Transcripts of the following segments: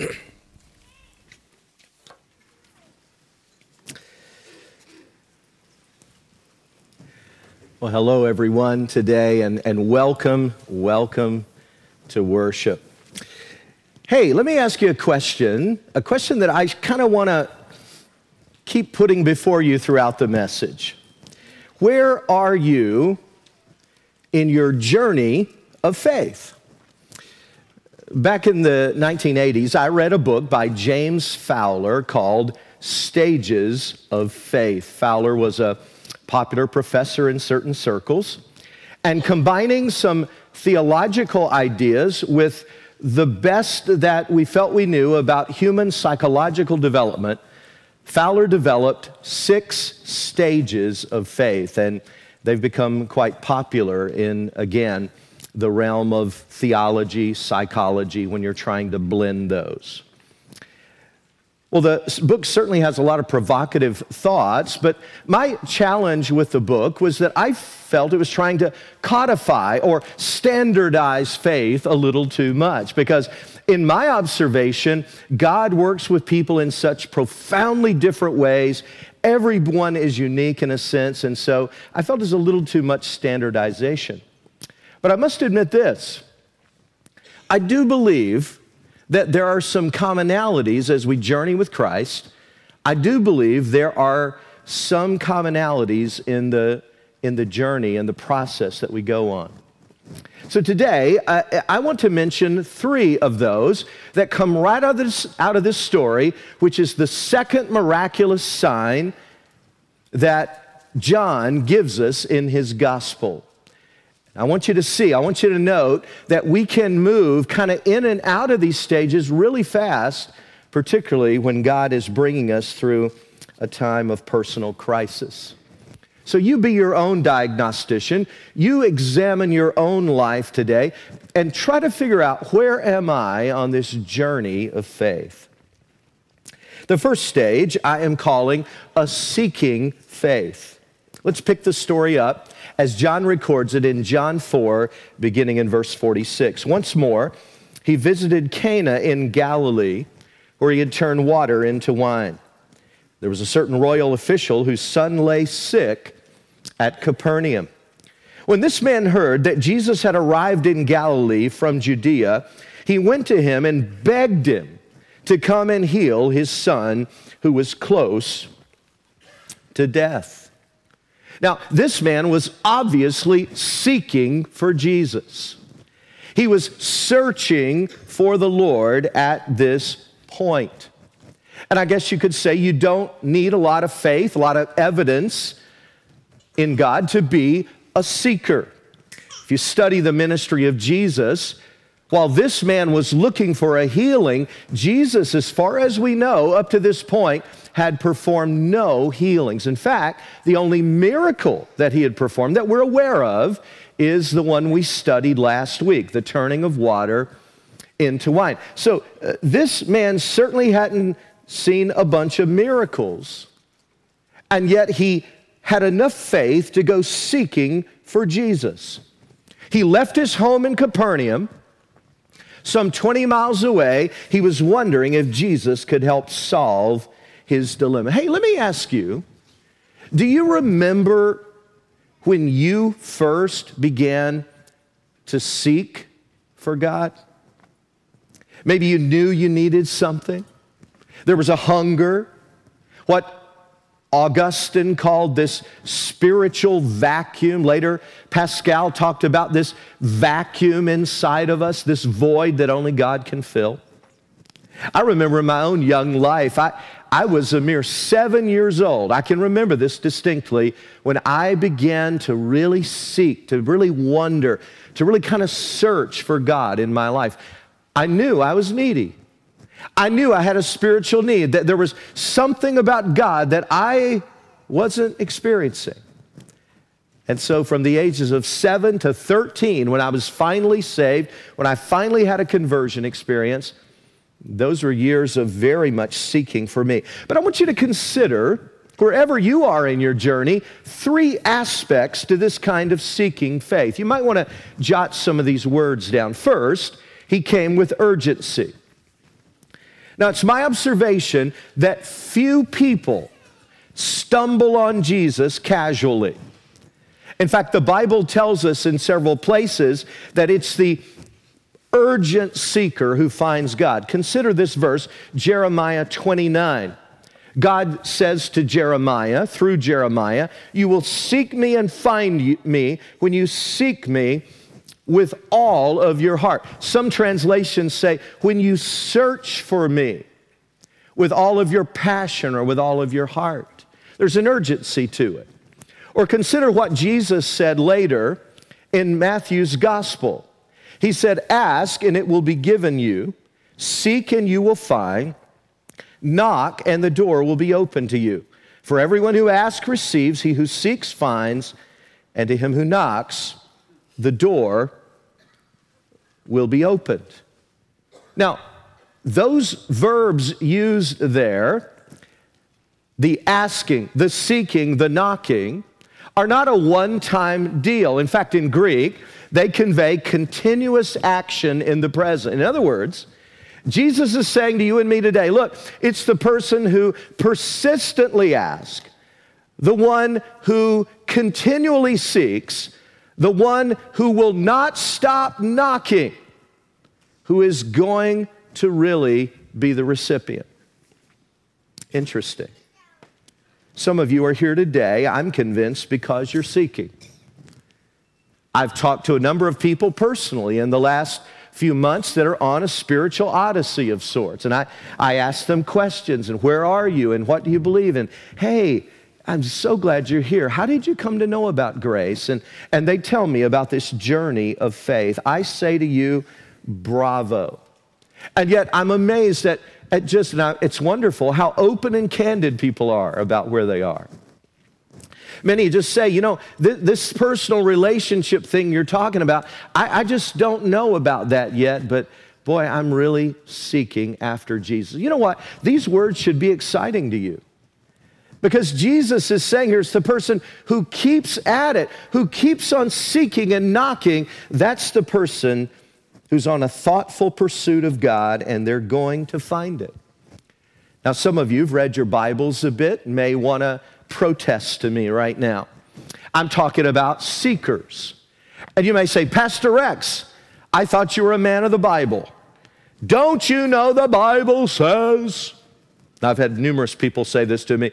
Well, hello, everyone, today, and, and welcome, welcome to worship. Hey, let me ask you a question, a question that I kind of want to keep putting before you throughout the message. Where are you in your journey of faith? Back in the 1980s, I read a book by James Fowler called Stages of Faith. Fowler was a popular professor in certain circles, and combining some theological ideas with the best that we felt we knew about human psychological development, Fowler developed six stages of faith, and they've become quite popular in, again, the realm of theology, psychology, when you're trying to blend those. Well, the book certainly has a lot of provocative thoughts, but my challenge with the book was that I felt it was trying to codify or standardize faith a little too much because, in my observation, God works with people in such profoundly different ways. Everyone is unique in a sense, and so I felt there's a little too much standardization. But I must admit this I do believe that there are some commonalities as we journey with Christ. I do believe there are some commonalities in the, in the journey and the process that we go on. So today, I, I, want to mention three of those that come right out of, this, out of this story, which is the second miraculous sign that John gives us in his gospel. I want you to see, I want you to note that we can move kind of in and out of these stages really fast, particularly when God is bringing us through a time of personal crisis. So you be your own diagnostician. You examine your own life today and try to figure out where am I on this journey of faith. The first stage I am calling a seeking faith. Let's pick the story up as John records it in John 4, beginning in verse 46. Once more, he visited Cana in Galilee, where he had turned water into wine. There was a certain royal official whose son lay sick at Capernaum. When this man heard that Jesus had arrived in Galilee from Judea, he went to him and begged him to come and heal his son who was close to death. Now, this man was obviously seeking for Jesus. He was searching for the Lord at this point. And I guess you could say you don't need a lot of faith, a lot of evidence in God to be a seeker. If you study the ministry of Jesus, while this man was looking for a healing, Jesus, as far as we know, up to this point, had performed no healings. In fact, the only miracle that he had performed that we're aware of is the one we studied last week the turning of water into wine. So uh, this man certainly hadn't seen a bunch of miracles, and yet he had enough faith to go seeking for Jesus. He left his home in Capernaum. Some 20 miles away, he was wondering if Jesus could help solve his dilemma. Hey, let me ask you do you remember when you first began to seek for God? Maybe you knew you needed something. There was a hunger. What Augustine called this spiritual vacuum. Later, Pascal talked about this vacuum inside of us, this void that only God can fill. I remember in my own young life, I, I was a mere seven years old. I can remember this distinctly when I began to really seek, to really wonder, to really kind of search for God in my life. I knew I was needy. I knew I had a spiritual need, that there was something about God that I wasn't experiencing. And so, from the ages of seven to 13, when I was finally saved, when I finally had a conversion experience, those were years of very much seeking for me. But I want you to consider, wherever you are in your journey, three aspects to this kind of seeking faith. You might want to jot some of these words down. First, he came with urgency. Now, it's my observation that few people stumble on Jesus casually. In fact, the Bible tells us in several places that it's the urgent seeker who finds God. Consider this verse, Jeremiah 29. God says to Jeremiah, through Jeremiah, You will seek me and find me when you seek me with all of your heart. Some translations say, When you search for me with all of your passion or with all of your heart. There's an urgency to it. Or consider what Jesus said later in Matthew's gospel. He said, Ask and it will be given you, seek and you will find, knock and the door will be open to you. For everyone who asks receives, he who seeks finds, and to him who knocks, the door will be opened. Now, those verbs used there, the asking, the seeking, the knocking, are not a one time deal. In fact, in Greek, they convey continuous action in the present. In other words, Jesus is saying to you and me today look, it's the person who persistently asks, the one who continually seeks, the one who will not stop knocking, who is going to really be the recipient. Interesting. Some of you are here today, I'm convinced, because you're seeking. I've talked to a number of people personally in the last few months that are on a spiritual odyssey of sorts. And I, I ask them questions and where are you and what do you believe in? Hey, I'm so glad you're here. How did you come to know about grace? And, and they tell me about this journey of faith. I say to you, bravo. And yet I'm amazed at, at just now, it's wonderful how open and candid people are about where they are. Many just say, you know, th- this personal relationship thing you're talking about, I-, I just don't know about that yet, but boy, I'm really seeking after Jesus. You know what? These words should be exciting to you. Because Jesus is saying here, it's the person who keeps at it, who keeps on seeking and knocking. That's the person who's on a thoughtful pursuit of God, and they're going to find it. Now, some of you have read your Bibles a bit, may want to protest to me right now. I'm talking about seekers. And you may say, Pastor Rex, I thought you were a man of the Bible. Don't you know the Bible says? I've had numerous people say this to me.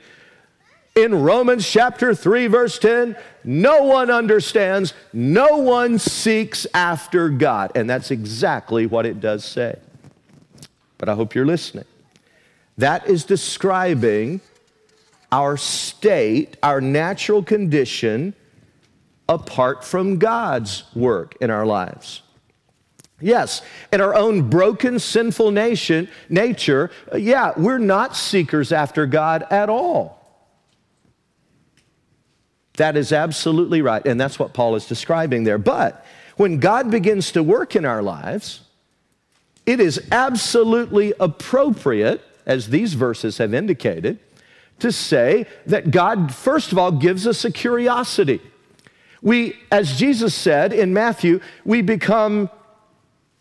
In Romans chapter 3, verse 10, no one understands, no one seeks after God. And that's exactly what it does say. But I hope you're listening. That is describing our state, our natural condition, apart from God's work in our lives. Yes, in our own broken, sinful nation, nature, yeah, we're not seekers after God at all. That is absolutely right. And that's what Paul is describing there. But when God begins to work in our lives, it is absolutely appropriate, as these verses have indicated, to say that God, first of all, gives us a curiosity. We, as Jesus said in Matthew, we become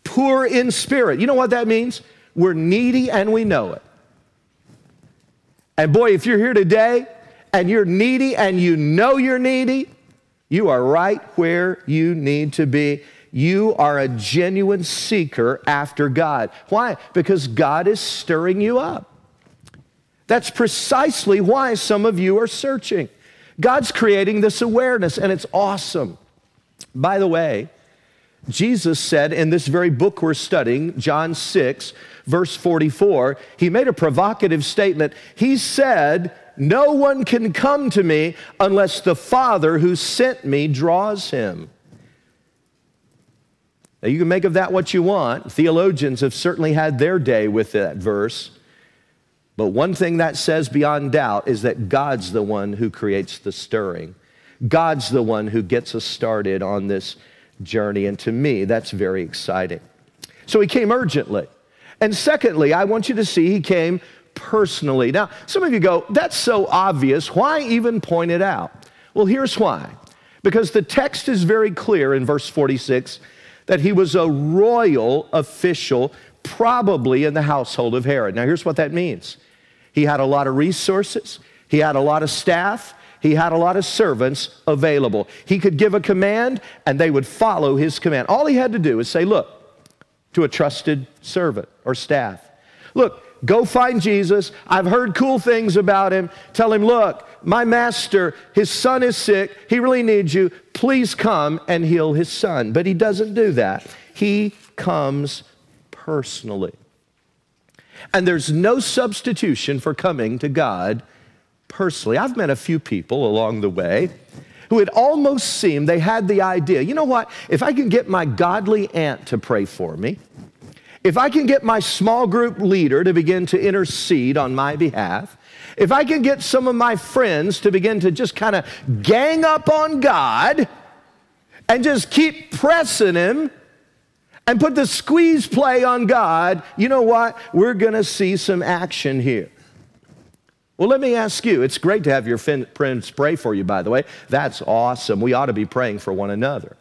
poor in spirit. You know what that means? We're needy and we know it. And boy, if you're here today and you're needy and you know you're needy, you are right where you need to be. You are a genuine seeker after God. Why? Because God is stirring you up. That's precisely why some of you are searching. God's creating this awareness, and it's awesome. By the way, Jesus said in this very book we're studying, John 6, verse 44, he made a provocative statement. He said, No one can come to me unless the Father who sent me draws him. Now, you can make of that what you want. Theologians have certainly had their day with that verse. But one thing that says beyond doubt is that God's the one who creates the stirring. God's the one who gets us started on this journey. And to me, that's very exciting. So he came urgently. And secondly, I want you to see he came personally. Now, some of you go, that's so obvious. Why even point it out? Well, here's why. Because the text is very clear in verse 46 that he was a royal official probably in the household of Herod. Now, here's what that means he had a lot of resources, he had a lot of staff, he had a lot of servants available. He could give a command and they would follow his command. All he had to do is say, Look, to a trusted servant or staff. Look, go find Jesus. I've heard cool things about him. Tell him, Look, my master, his son is sick. He really needs you. Please come and heal his son. But he doesn't do that. He comes personally. And there's no substitution for coming to God personally. I've met a few people along the way who it almost seemed they had the idea you know what? If I can get my godly aunt to pray for me, if I can get my small group leader to begin to intercede on my behalf, if I can get some of my friends to begin to just kind of gang up on God and just keep pressing Him and put the squeeze play on God, you know what? We're going to see some action here. Well, let me ask you it's great to have your friends pray for you, by the way. That's awesome. We ought to be praying for one another.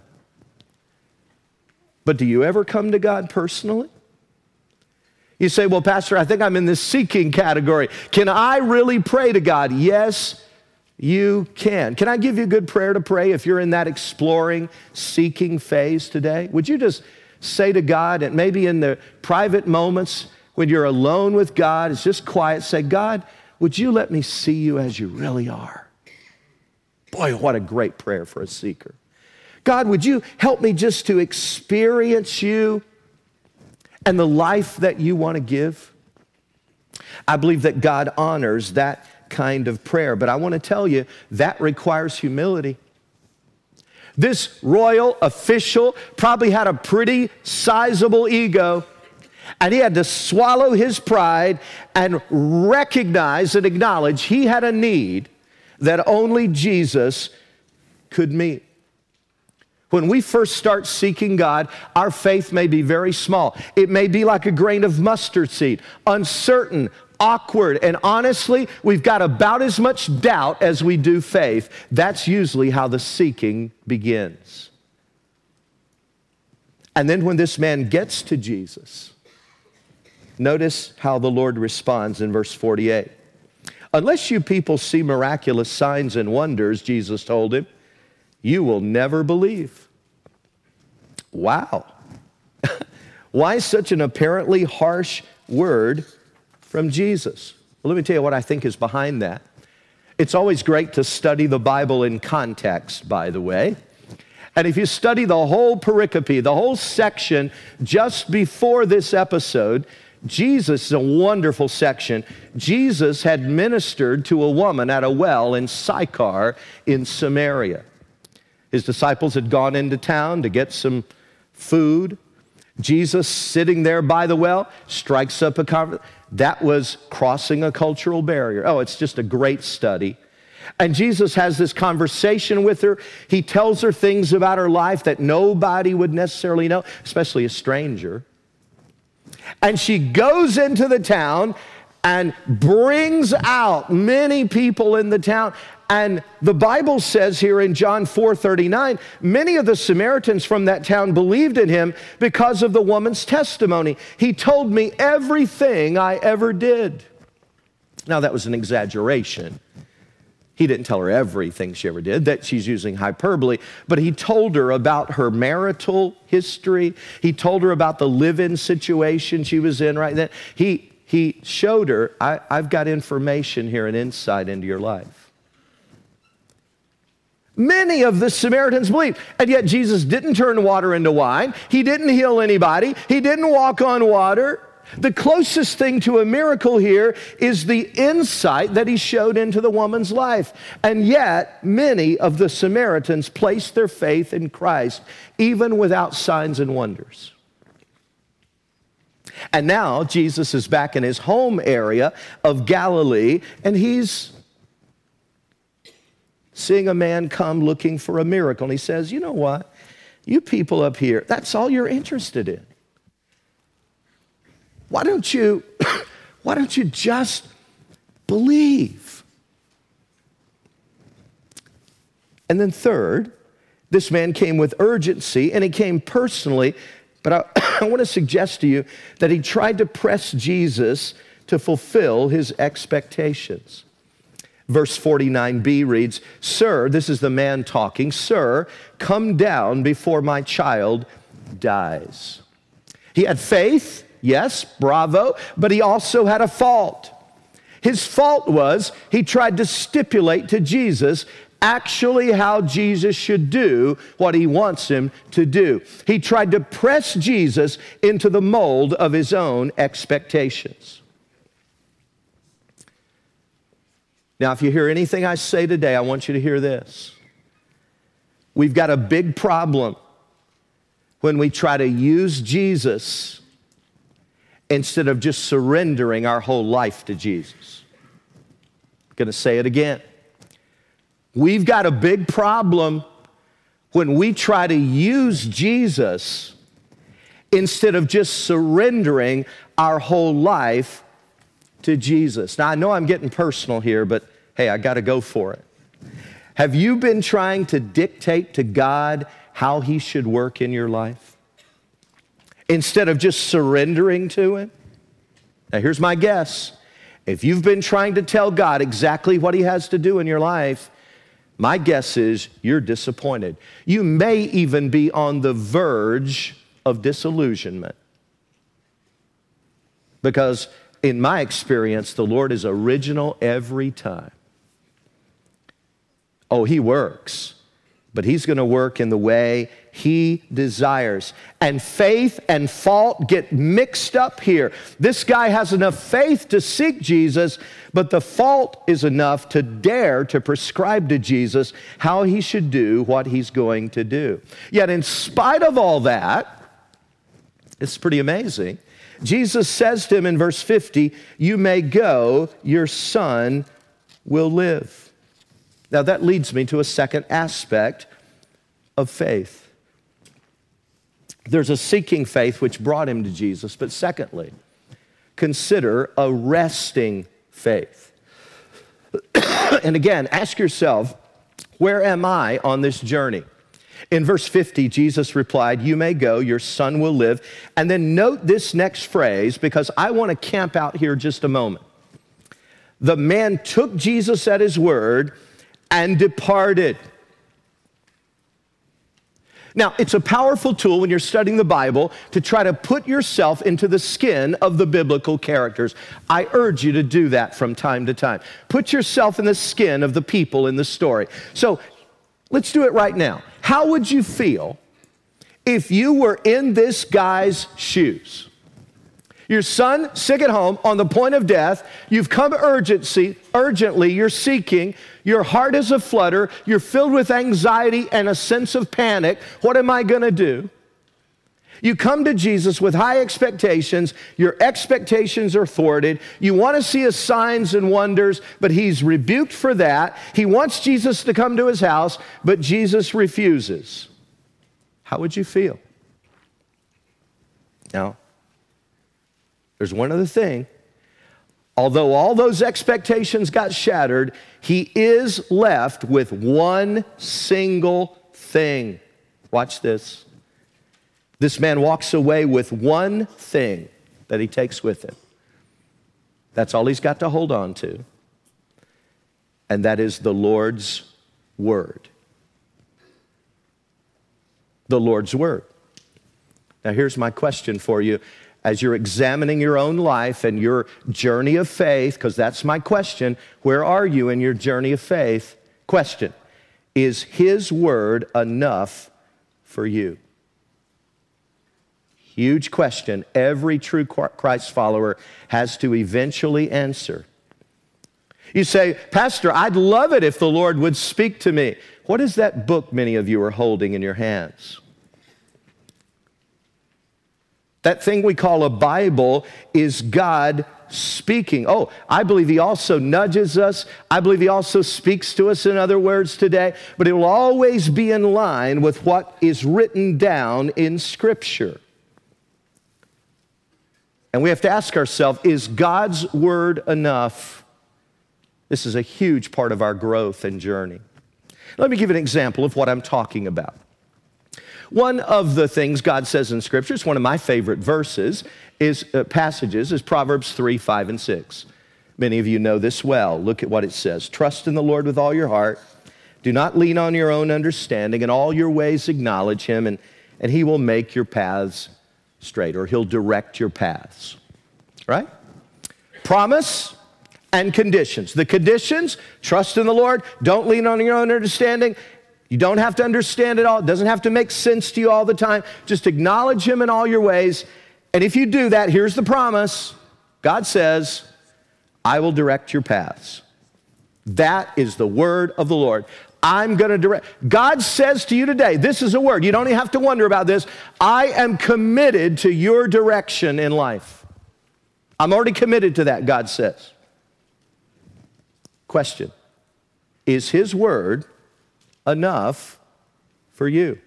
But do you ever come to God personally? You say, Well, Pastor, I think I'm in this seeking category. Can I really pray to God? Yes, you can. Can I give you a good prayer to pray if you're in that exploring, seeking phase today? Would you just say to God, and maybe in the private moments when you're alone with God, it's just quiet, say, God, would you let me see you as you really are? Boy, what a great prayer for a seeker. God, would you help me just to experience you? And the life that you want to give? I believe that God honors that kind of prayer, but I want to tell you that requires humility. This royal official probably had a pretty sizable ego, and he had to swallow his pride and recognize and acknowledge he had a need that only Jesus could meet. When we first start seeking God, our faith may be very small. It may be like a grain of mustard seed, uncertain, awkward, and honestly, we've got about as much doubt as we do faith. That's usually how the seeking begins. And then when this man gets to Jesus, notice how the Lord responds in verse 48. Unless you people see miraculous signs and wonders, Jesus told him, you will never believe. Wow. Why such an apparently harsh word from Jesus? Well, let me tell you what I think is behind that. It's always great to study the Bible in context, by the way. And if you study the whole pericope, the whole section just before this episode, Jesus is a wonderful section. Jesus had ministered to a woman at a well in Sychar in Samaria. His disciples had gone into town to get some food. Jesus, sitting there by the well, strikes up a conversation. That was crossing a cultural barrier. Oh, it's just a great study. And Jesus has this conversation with her. He tells her things about her life that nobody would necessarily know, especially a stranger. And she goes into the town and brings out many people in the town and the Bible says here in John 4:39, many of the Samaritans from that town believed in him because of the woman's testimony. He told me everything I ever did. Now that was an exaggeration. He didn't tell her everything she ever did, that she's using hyperbole, but he told her about her marital history. He told her about the live in situation she was in right then. He, he showed her, I, I've got information here and insight into your life. Many of the Samaritans believed. And yet Jesus didn't turn water into wine. He didn't heal anybody. He didn't walk on water. The closest thing to a miracle here is the insight that he showed into the woman's life. And yet, many of the Samaritans placed their faith in Christ even without signs and wonders. And now Jesus is back in his home area of Galilee, and he's seeing a man come looking for a miracle. And he says, You know what? You people up here, that's all you're interested in. Why don't you, why don't you just believe? And then, third, this man came with urgency and he came personally But I, I want to suggest to you that he tried to press Jesus to fulfill his expectations. Verse 49b reads, Sir, this is the man talking, Sir, come down before my child dies. He had faith, yes, bravo, but he also had a fault. His fault was he tried to stipulate to Jesus actually how Jesus should do what he wants him to do. He tried to press Jesus into the mold of his own expectations. Now, if you hear anything I say today, I want you to hear this. We've got a big problem when we try to use Jesus instead of just surrendering our whole life to Jesus. I'm going to say it again. We've got a big problem when we try to use Jesus instead of just surrendering our whole life to Jesus. Now, I know I'm getting personal here, but hey, I got to go for it. Have you been trying to dictate to God how He should work in your life instead of just surrendering to Him? Now, here's my guess. If you've been trying to tell God exactly what He has to do in your life, my guess is you're disappointed. You may even be on the verge of disillusionment because in my experience, the Lord is original every time. Oh, He works, but He's going to work in the way He desires. And faith and fault get mixed up here. This guy has enough faith to seek Jesus, but the fault is enough to dare to prescribe to Jesus how he should do what he's going to do. Yet, in spite of all that, it's pretty amazing. Jesus says to him in verse 50, You may go, your son will live. Now that leads me to a second aspect of faith. There's a seeking faith which brought him to Jesus, but secondly, consider a resting faith. and again, ask yourself, where am I on this journey? In verse 50, Jesus replied, You may go, your son will live. And then note this next phrase because I want to camp out here just a moment. The man took Jesus at his word and departed. Now, it's a powerful tool when you're studying the Bible to try to put yourself into the skin of the biblical characters. I urge you to do that from time to time. Put yourself in the skin of the people in the story. So let's do it right now. How would you feel if you were in this guy's shoes? Your son sick at home on the point of death. You've come urgency, urgently, you're seeking. Your heart is a flutter. You're filled with anxiety and a sense of panic. What am I going to do? You come to Jesus with high expectations. Your expectations are thwarted. You want to see his signs and wonders, but he's rebuked for that. He wants Jesus to come to his house, but Jesus refuses. How would you feel? Now, there's one other thing. Although all those expectations got shattered, he is left with one single thing. Watch this. This man walks away with one thing that he takes with him. That's all he's got to hold on to. And that is the Lord's word. The Lord's word. Now, here's my question for you. As you're examining your own life and your journey of faith, because that's my question where are you in your journey of faith? Question Is His word enough for you? Huge question every true Christ follower has to eventually answer. You say, Pastor, I'd love it if the Lord would speak to me. What is that book many of you are holding in your hands? That thing we call a Bible is God speaking. Oh, I believe He also nudges us. I believe He also speaks to us in other words today, but it will always be in line with what is written down in Scripture. And we have to ask ourselves is God's word enough? This is a huge part of our growth and journey. Let me give an example of what I'm talking about. One of the things God says in Scripture, it's one of my favorite verses, is uh, passages, is Proverbs 3, 5, and 6. Many of you know this well. Look at what it says Trust in the Lord with all your heart. Do not lean on your own understanding. In all your ways, acknowledge him, and, and he will make your paths straight, or he'll direct your paths. Right? Promise and conditions. The conditions trust in the Lord, don't lean on your own understanding. You don't have to understand it all, it doesn't have to make sense to you all the time. Just acknowledge him in all your ways. And if you do that, here's the promise God says, I will direct your paths. That is the word of the Lord. I'm going to direct. God says to you today, this is a word. You don't even have to wonder about this. I am committed to your direction in life. I'm already committed to that, God says. Question Is His word enough for you?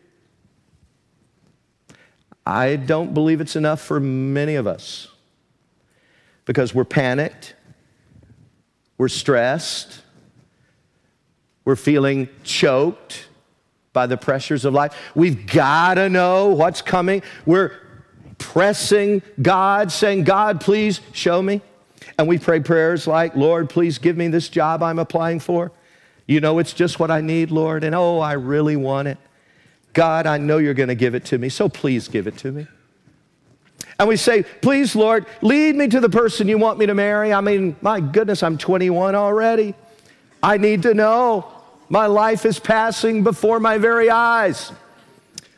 I don't believe it's enough for many of us because we're panicked we're stressed. We're feeling choked by the pressures of life. We've got to know what's coming. We're pressing God, saying, God, please show me. And we pray prayers like, Lord, please give me this job I'm applying for. You know, it's just what I need, Lord. And oh, I really want it. God, I know you're going to give it to me, so please give it to me and we say, Please, Lord, lead me to the person you want me to marry. I mean, my goodness, I'm 21 already. I need to know. My life is passing before my very eyes.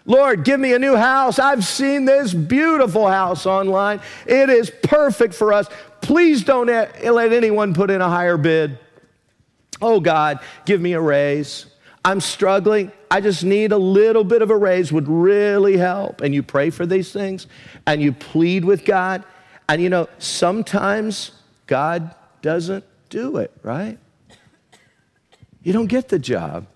Lord, give me a new house. I've seen this beautiful house online. It is perfect for us. Please don't let anyone put in a higher bid. Oh God, give me a raise. I'm struggling. I just need a little bit of a raise would really help. And you pray for these things and you plead with God. And you know, sometimes God doesn't do it, right? You don't get the job.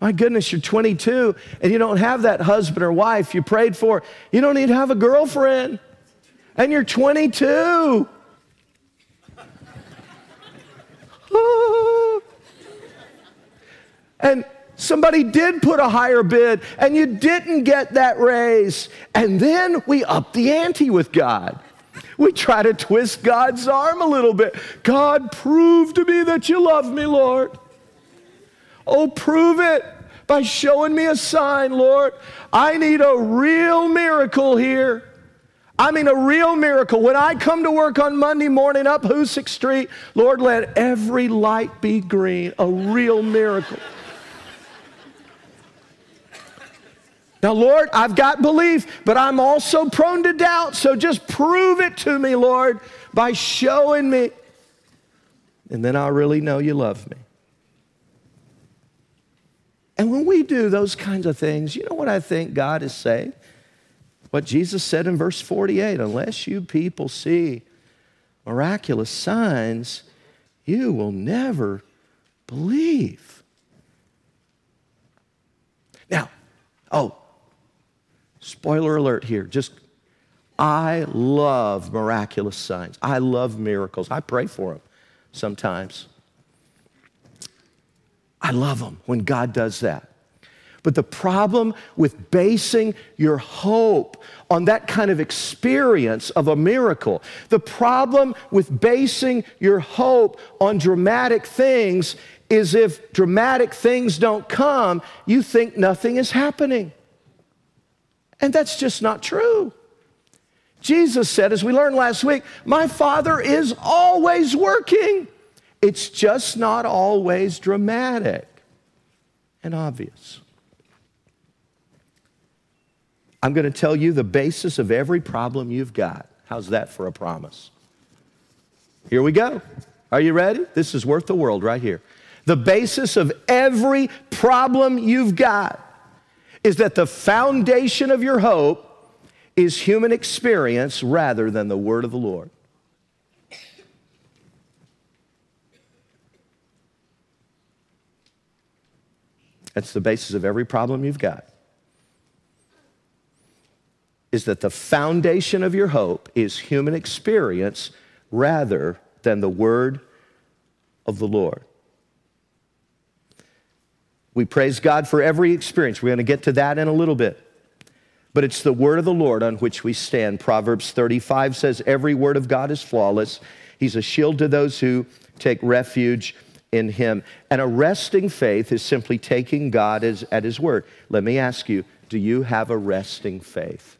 My goodness, you're 22 and you don't have that husband or wife you prayed for. You don't even have a girlfriend. And you're 22. and somebody did put a higher bid and you didn't get that raise. And then we up the ante with God. We try to twist God's arm a little bit. God, prove to me that you love me, Lord. Oh, prove it by showing me a sign, Lord. I need a real miracle here. I mean, a real miracle. When I come to work on Monday morning up Hoosick Street, Lord, let every light be green. A real miracle. Now, Lord, I've got belief, but I'm also prone to doubt. So just prove it to me, Lord, by showing me. And then I'll really know you love me. And when we do those kinds of things, you know what I think God is saying? What Jesus said in verse 48 unless you people see miraculous signs, you will never believe. Now, oh, Spoiler alert here. Just, I love miraculous signs. I love miracles. I pray for them sometimes. I love them when God does that. But the problem with basing your hope on that kind of experience of a miracle, the problem with basing your hope on dramatic things is if dramatic things don't come, you think nothing is happening. And that's just not true. Jesus said, as we learned last week, My Father is always working. It's just not always dramatic and obvious. I'm going to tell you the basis of every problem you've got. How's that for a promise? Here we go. Are you ready? This is worth the world right here. The basis of every problem you've got is that the foundation of your hope is human experience rather than the word of the Lord. That's the basis of every problem you've got. Is that the foundation of your hope is human experience rather than the word of the Lord. We praise God for every experience. We're going to get to that in a little bit. But it's the word of the Lord on which we stand. Proverbs 35 says, Every word of God is flawless. He's a shield to those who take refuge in him. And a resting faith is simply taking God as, at his word. Let me ask you, do you have a resting faith?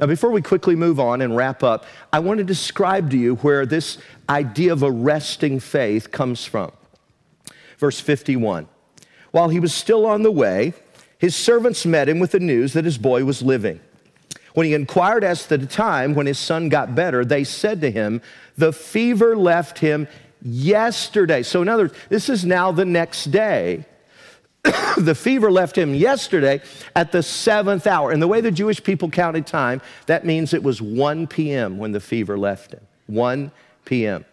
Now, before we quickly move on and wrap up, I want to describe to you where this idea of a resting faith comes from. Verse 51 While he was still on the way, his servants met him with the news that his boy was living. When he inquired as to the time when his son got better, they said to him, The fever left him yesterday. So, in other words, this is now the next day. the fever left him yesterday at the seventh hour. And the way the Jewish people counted time, that means it was 1 p.m. when the fever left him. 1 p.m.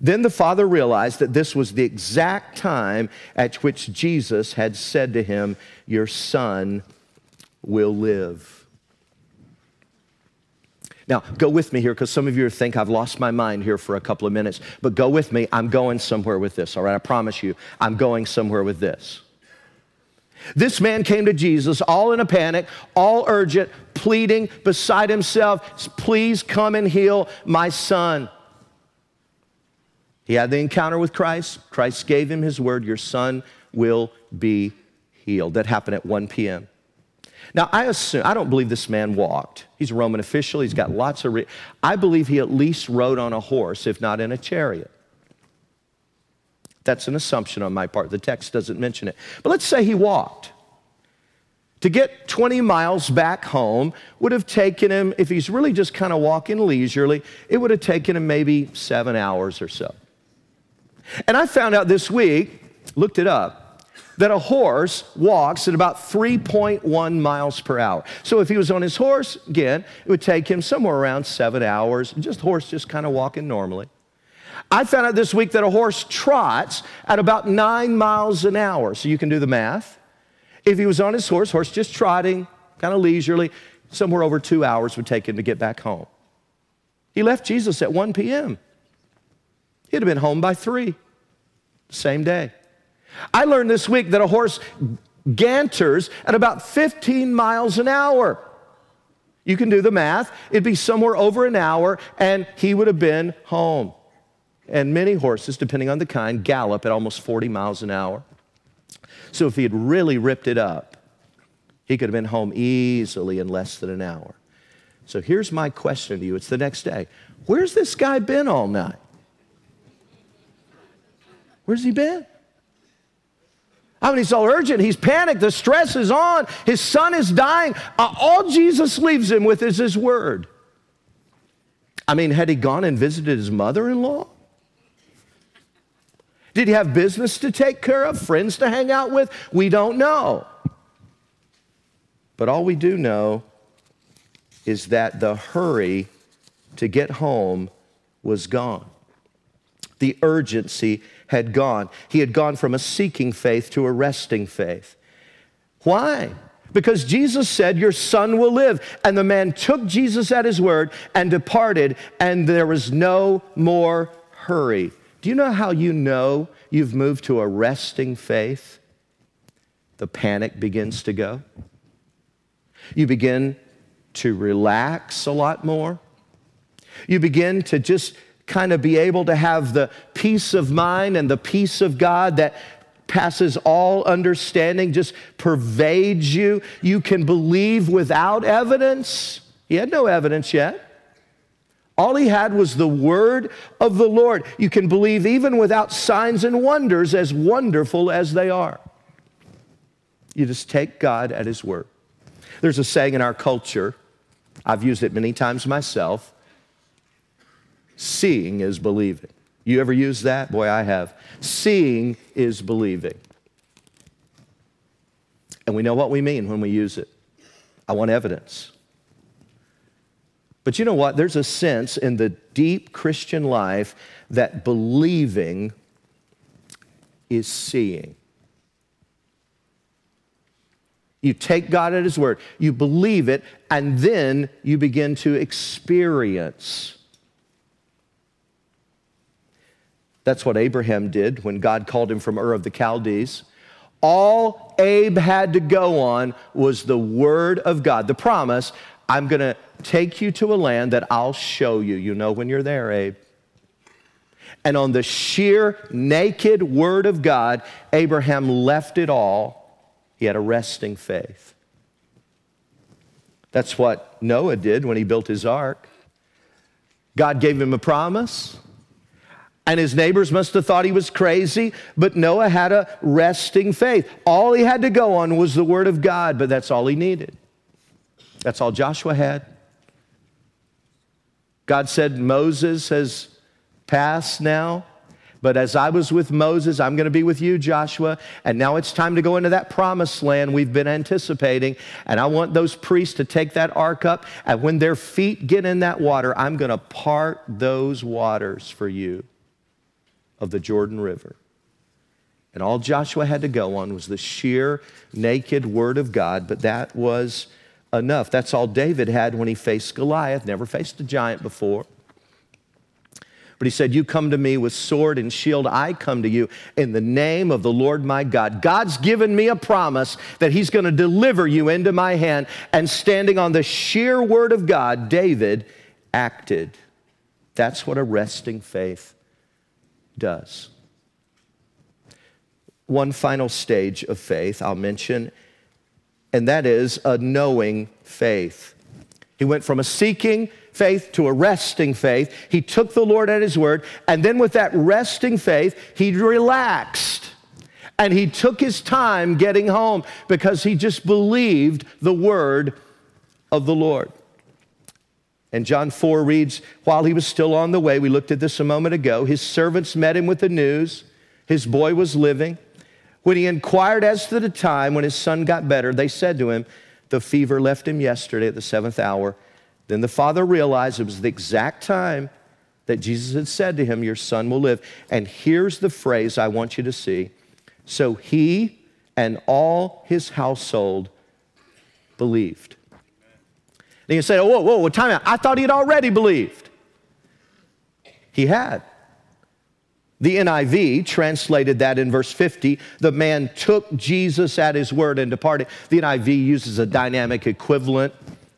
Then the father realized that this was the exact time at which Jesus had said to him, Your son will live. Now, go with me here because some of you think I've lost my mind here for a couple of minutes, but go with me. I'm going somewhere with this, all right? I promise you, I'm going somewhere with this. This man came to Jesus all in a panic, all urgent, pleading beside himself, Please come and heal my son. He had the encounter with Christ. Christ gave him his word Your son will be healed. That happened at 1 p.m. Now, I assume, I don't believe this man walked. He's a Roman official, he's got lots of. Re- I believe he at least rode on a horse, if not in a chariot. That's an assumption on my part. The text doesn't mention it. But let's say he walked. To get 20 miles back home would have taken him, if he's really just kind of walking leisurely, it would have taken him maybe seven hours or so. And I found out this week, looked it up, that a horse walks at about 3.1 miles per hour. So if he was on his horse, again, it would take him somewhere around seven hours, just horse just kind of walking normally. I found out this week that a horse trots at about nine miles an hour. So you can do the math. If he was on his horse, horse just trotting, kind of leisurely, somewhere over two hours would take him to get back home. He left Jesus at 1 p.m. He'd have been home by three, same day. I learned this week that a horse canters at about 15 miles an hour. You can do the math. It'd be somewhere over an hour, and he would have been home. And many horses, depending on the kind, gallop at almost 40 miles an hour. So if he had really ripped it up, he could have been home easily in less than an hour. So here's my question to you it's the next day. Where's this guy been all night? Where's he been? I mean, he's all urgent. He's panicked. The stress is on. His son is dying. Uh, all Jesus leaves him with is his word. I mean, had he gone and visited his mother in law? Did he have business to take care of, friends to hang out with? We don't know. But all we do know is that the hurry to get home was gone. The urgency had gone. He had gone from a seeking faith to a resting faith. Why? Because Jesus said, Your son will live. And the man took Jesus at his word and departed, and there was no more hurry. Do you know how you know you've moved to a resting faith? The panic begins to go. You begin to relax a lot more. You begin to just kind of be able to have the peace of mind and the peace of God that passes all understanding, just pervades you. You can believe without evidence. He had no evidence yet. All he had was the word of the Lord. You can believe even without signs and wonders, as wonderful as they are. You just take God at his word. There's a saying in our culture, I've used it many times myself Seeing is believing. You ever use that? Boy, I have. Seeing is believing. And we know what we mean when we use it. I want evidence. But you know what? There's a sense in the deep Christian life that believing is seeing. You take God at His word, you believe it, and then you begin to experience That's what Abraham did when God called him from Ur of the Chaldees. All Abe had to go on was the word of God, the promise I'm going to take you to a land that I'll show you. You know when you're there, Abe. And on the sheer naked word of God, Abraham left it all. He had a resting faith. That's what Noah did when he built his ark. God gave him a promise, and his neighbors must have thought he was crazy, but Noah had a resting faith. All he had to go on was the word of God, but that's all he needed. That's all Joshua had. God said, Moses has passed now. But as I was with Moses, I'm going to be with you, Joshua. And now it's time to go into that promised land we've been anticipating. And I want those priests to take that ark up. And when their feet get in that water, I'm going to part those waters for you of the Jordan River. And all Joshua had to go on was the sheer, naked word of God. But that was enough. That's all David had when he faced Goliath, never faced a giant before. But he said, You come to me with sword and shield. I come to you in the name of the Lord my God. God's given me a promise that he's going to deliver you into my hand. And standing on the sheer word of God, David acted. That's what a resting faith does. One final stage of faith I'll mention, and that is a knowing faith. He went from a seeking faith to a resting faith. He took the Lord at his word, and then with that resting faith, he relaxed. And he took his time getting home because he just believed the word of the Lord. And John 4 reads, While he was still on the way, we looked at this a moment ago, his servants met him with the news his boy was living. When he inquired as to the time when his son got better, they said to him, The fever left him yesterday at the seventh hour then the father realized it was the exact time that Jesus had said to him, Your son will live. And here's the phrase I want you to see. So he and all his household believed. And you say, oh, whoa, whoa, time out. I thought he had already believed. He had. The NIV translated that in verse 50. The man took Jesus at his word and departed. The NIV uses a dynamic equivalent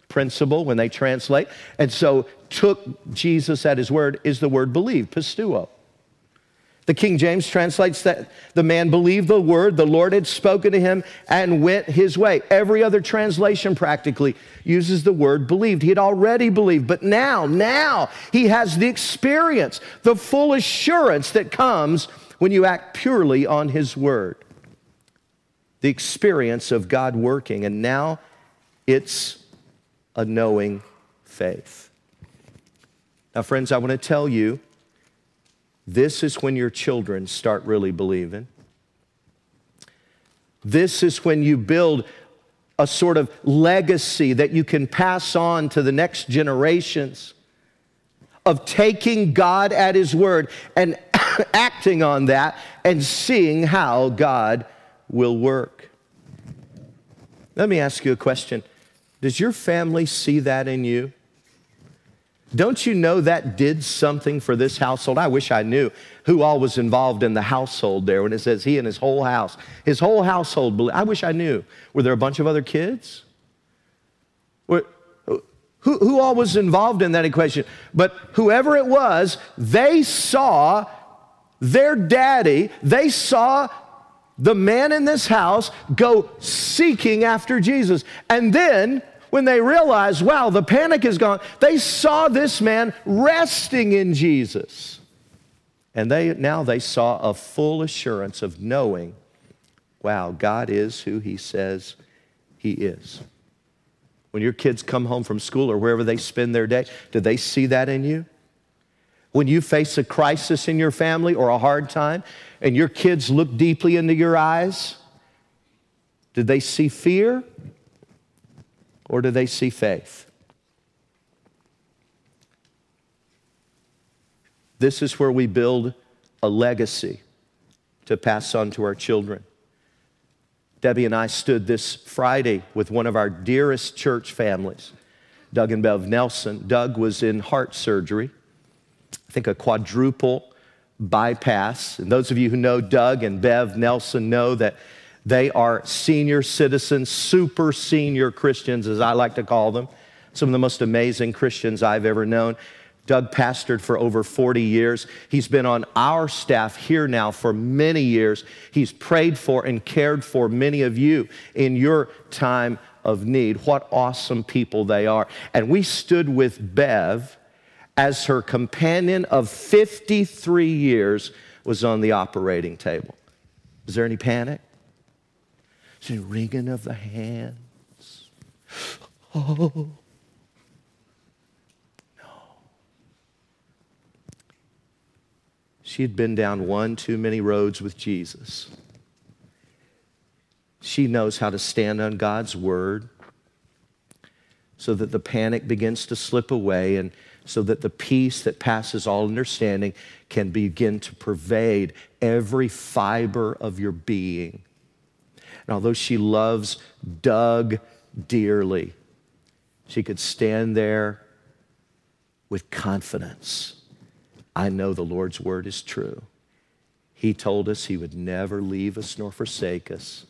principle when they translate. And so, took Jesus at his word is the word believe, pisteuo. The King James translates that the man believed the word, the Lord had spoken to him, and went his way. Every other translation practically uses the word believed. He had already believed, but now, now he has the experience, the full assurance that comes when you act purely on his word. The experience of God working, and now it's a knowing faith. Now, friends, I want to tell you this is when your children start really believing. This is when you build a sort of legacy that you can pass on to the next generations of taking God at His word and acting on that and seeing how God will work. Let me ask you a question does your family see that in you? Don't you know that did something for this household? I wish I knew who all was involved in the household there when it says he and his whole house. His whole household, I wish I knew. Were there a bunch of other kids? Who, who all was involved in that equation? But whoever it was, they saw their daddy, they saw the man in this house go seeking after Jesus. And then when they realized, wow, the panic is gone, they saw this man resting in Jesus. And they now they saw a full assurance of knowing, wow, God is who he says he is. When your kids come home from school or wherever they spend their day, do they see that in you? When you face a crisis in your family or a hard time and your kids look deeply into your eyes, did they see fear or do they see faith? This is where we build a legacy to pass on to our children. Debbie and I stood this Friday with one of our dearest church families, Doug and Bev Nelson. Doug was in heart surgery, I think a quadruple bypass. And those of you who know Doug and Bev Nelson know that they are senior citizens, super senior Christians, as I like to call them, some of the most amazing Christians I've ever known. Doug pastored for over 40 years. He's been on our staff here now for many years. He's prayed for and cared for many of you in your time of need. What awesome people they are. And we stood with Bev as her companion of 53 years was on the operating table. Is there any panic? There wringing of the hands? Oh. No. She had been down one too many roads with Jesus. She knows how to stand on God's word so that the panic begins to slip away and so that the peace that passes all understanding can begin to pervade every fiber of your being. And although she loves Doug dearly, she could stand there with confidence I know the Lord's word is true. He told us he would never leave us nor forsake us.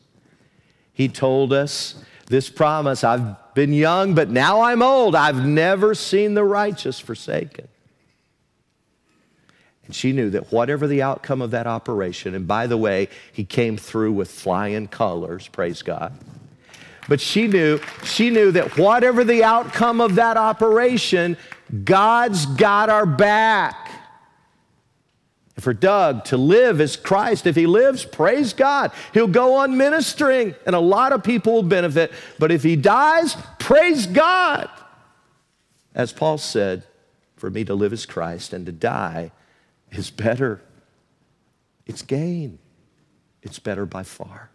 He told us this promise I've been young, but now I'm old. I've never seen the righteous forsaken. And she knew that whatever the outcome of that operation, and by the way, he came through with flying colors, praise God. But she knew, she knew that whatever the outcome of that operation, God's got our back for Doug to live as Christ. If he lives, praise God. He'll go on ministering, and a lot of people will benefit. But if he dies, praise God. As Paul said, for me to live as Christ and to die is better. It's gain. It's better by far.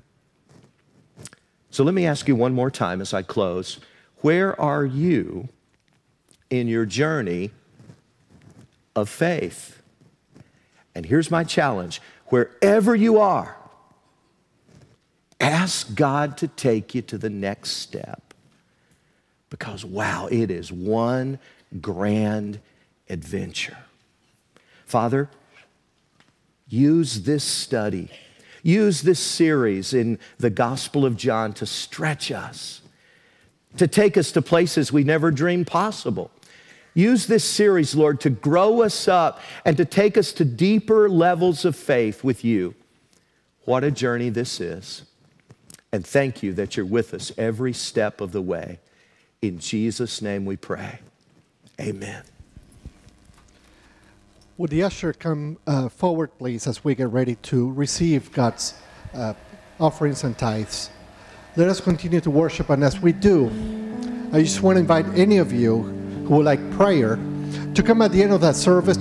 So let me ask you one more time as I close where are you in your journey of faith? And here's my challenge wherever you are, ask God to take you to the next step. Because, wow, it is one grand adventure. Father, use this study, use this series in the Gospel of John to stretch us, to take us to places we never dreamed possible. Use this series, Lord, to grow us up and to take us to deeper levels of faith with you. What a journey this is. And thank you that you're with us every step of the way. In Jesus' name we pray. Amen. Would the usher come uh, forward, please, as we get ready to receive God's uh, offerings and tithes? Let us continue to worship, and as we do, I just want to invite any of you who would like prayer to come at the end of that service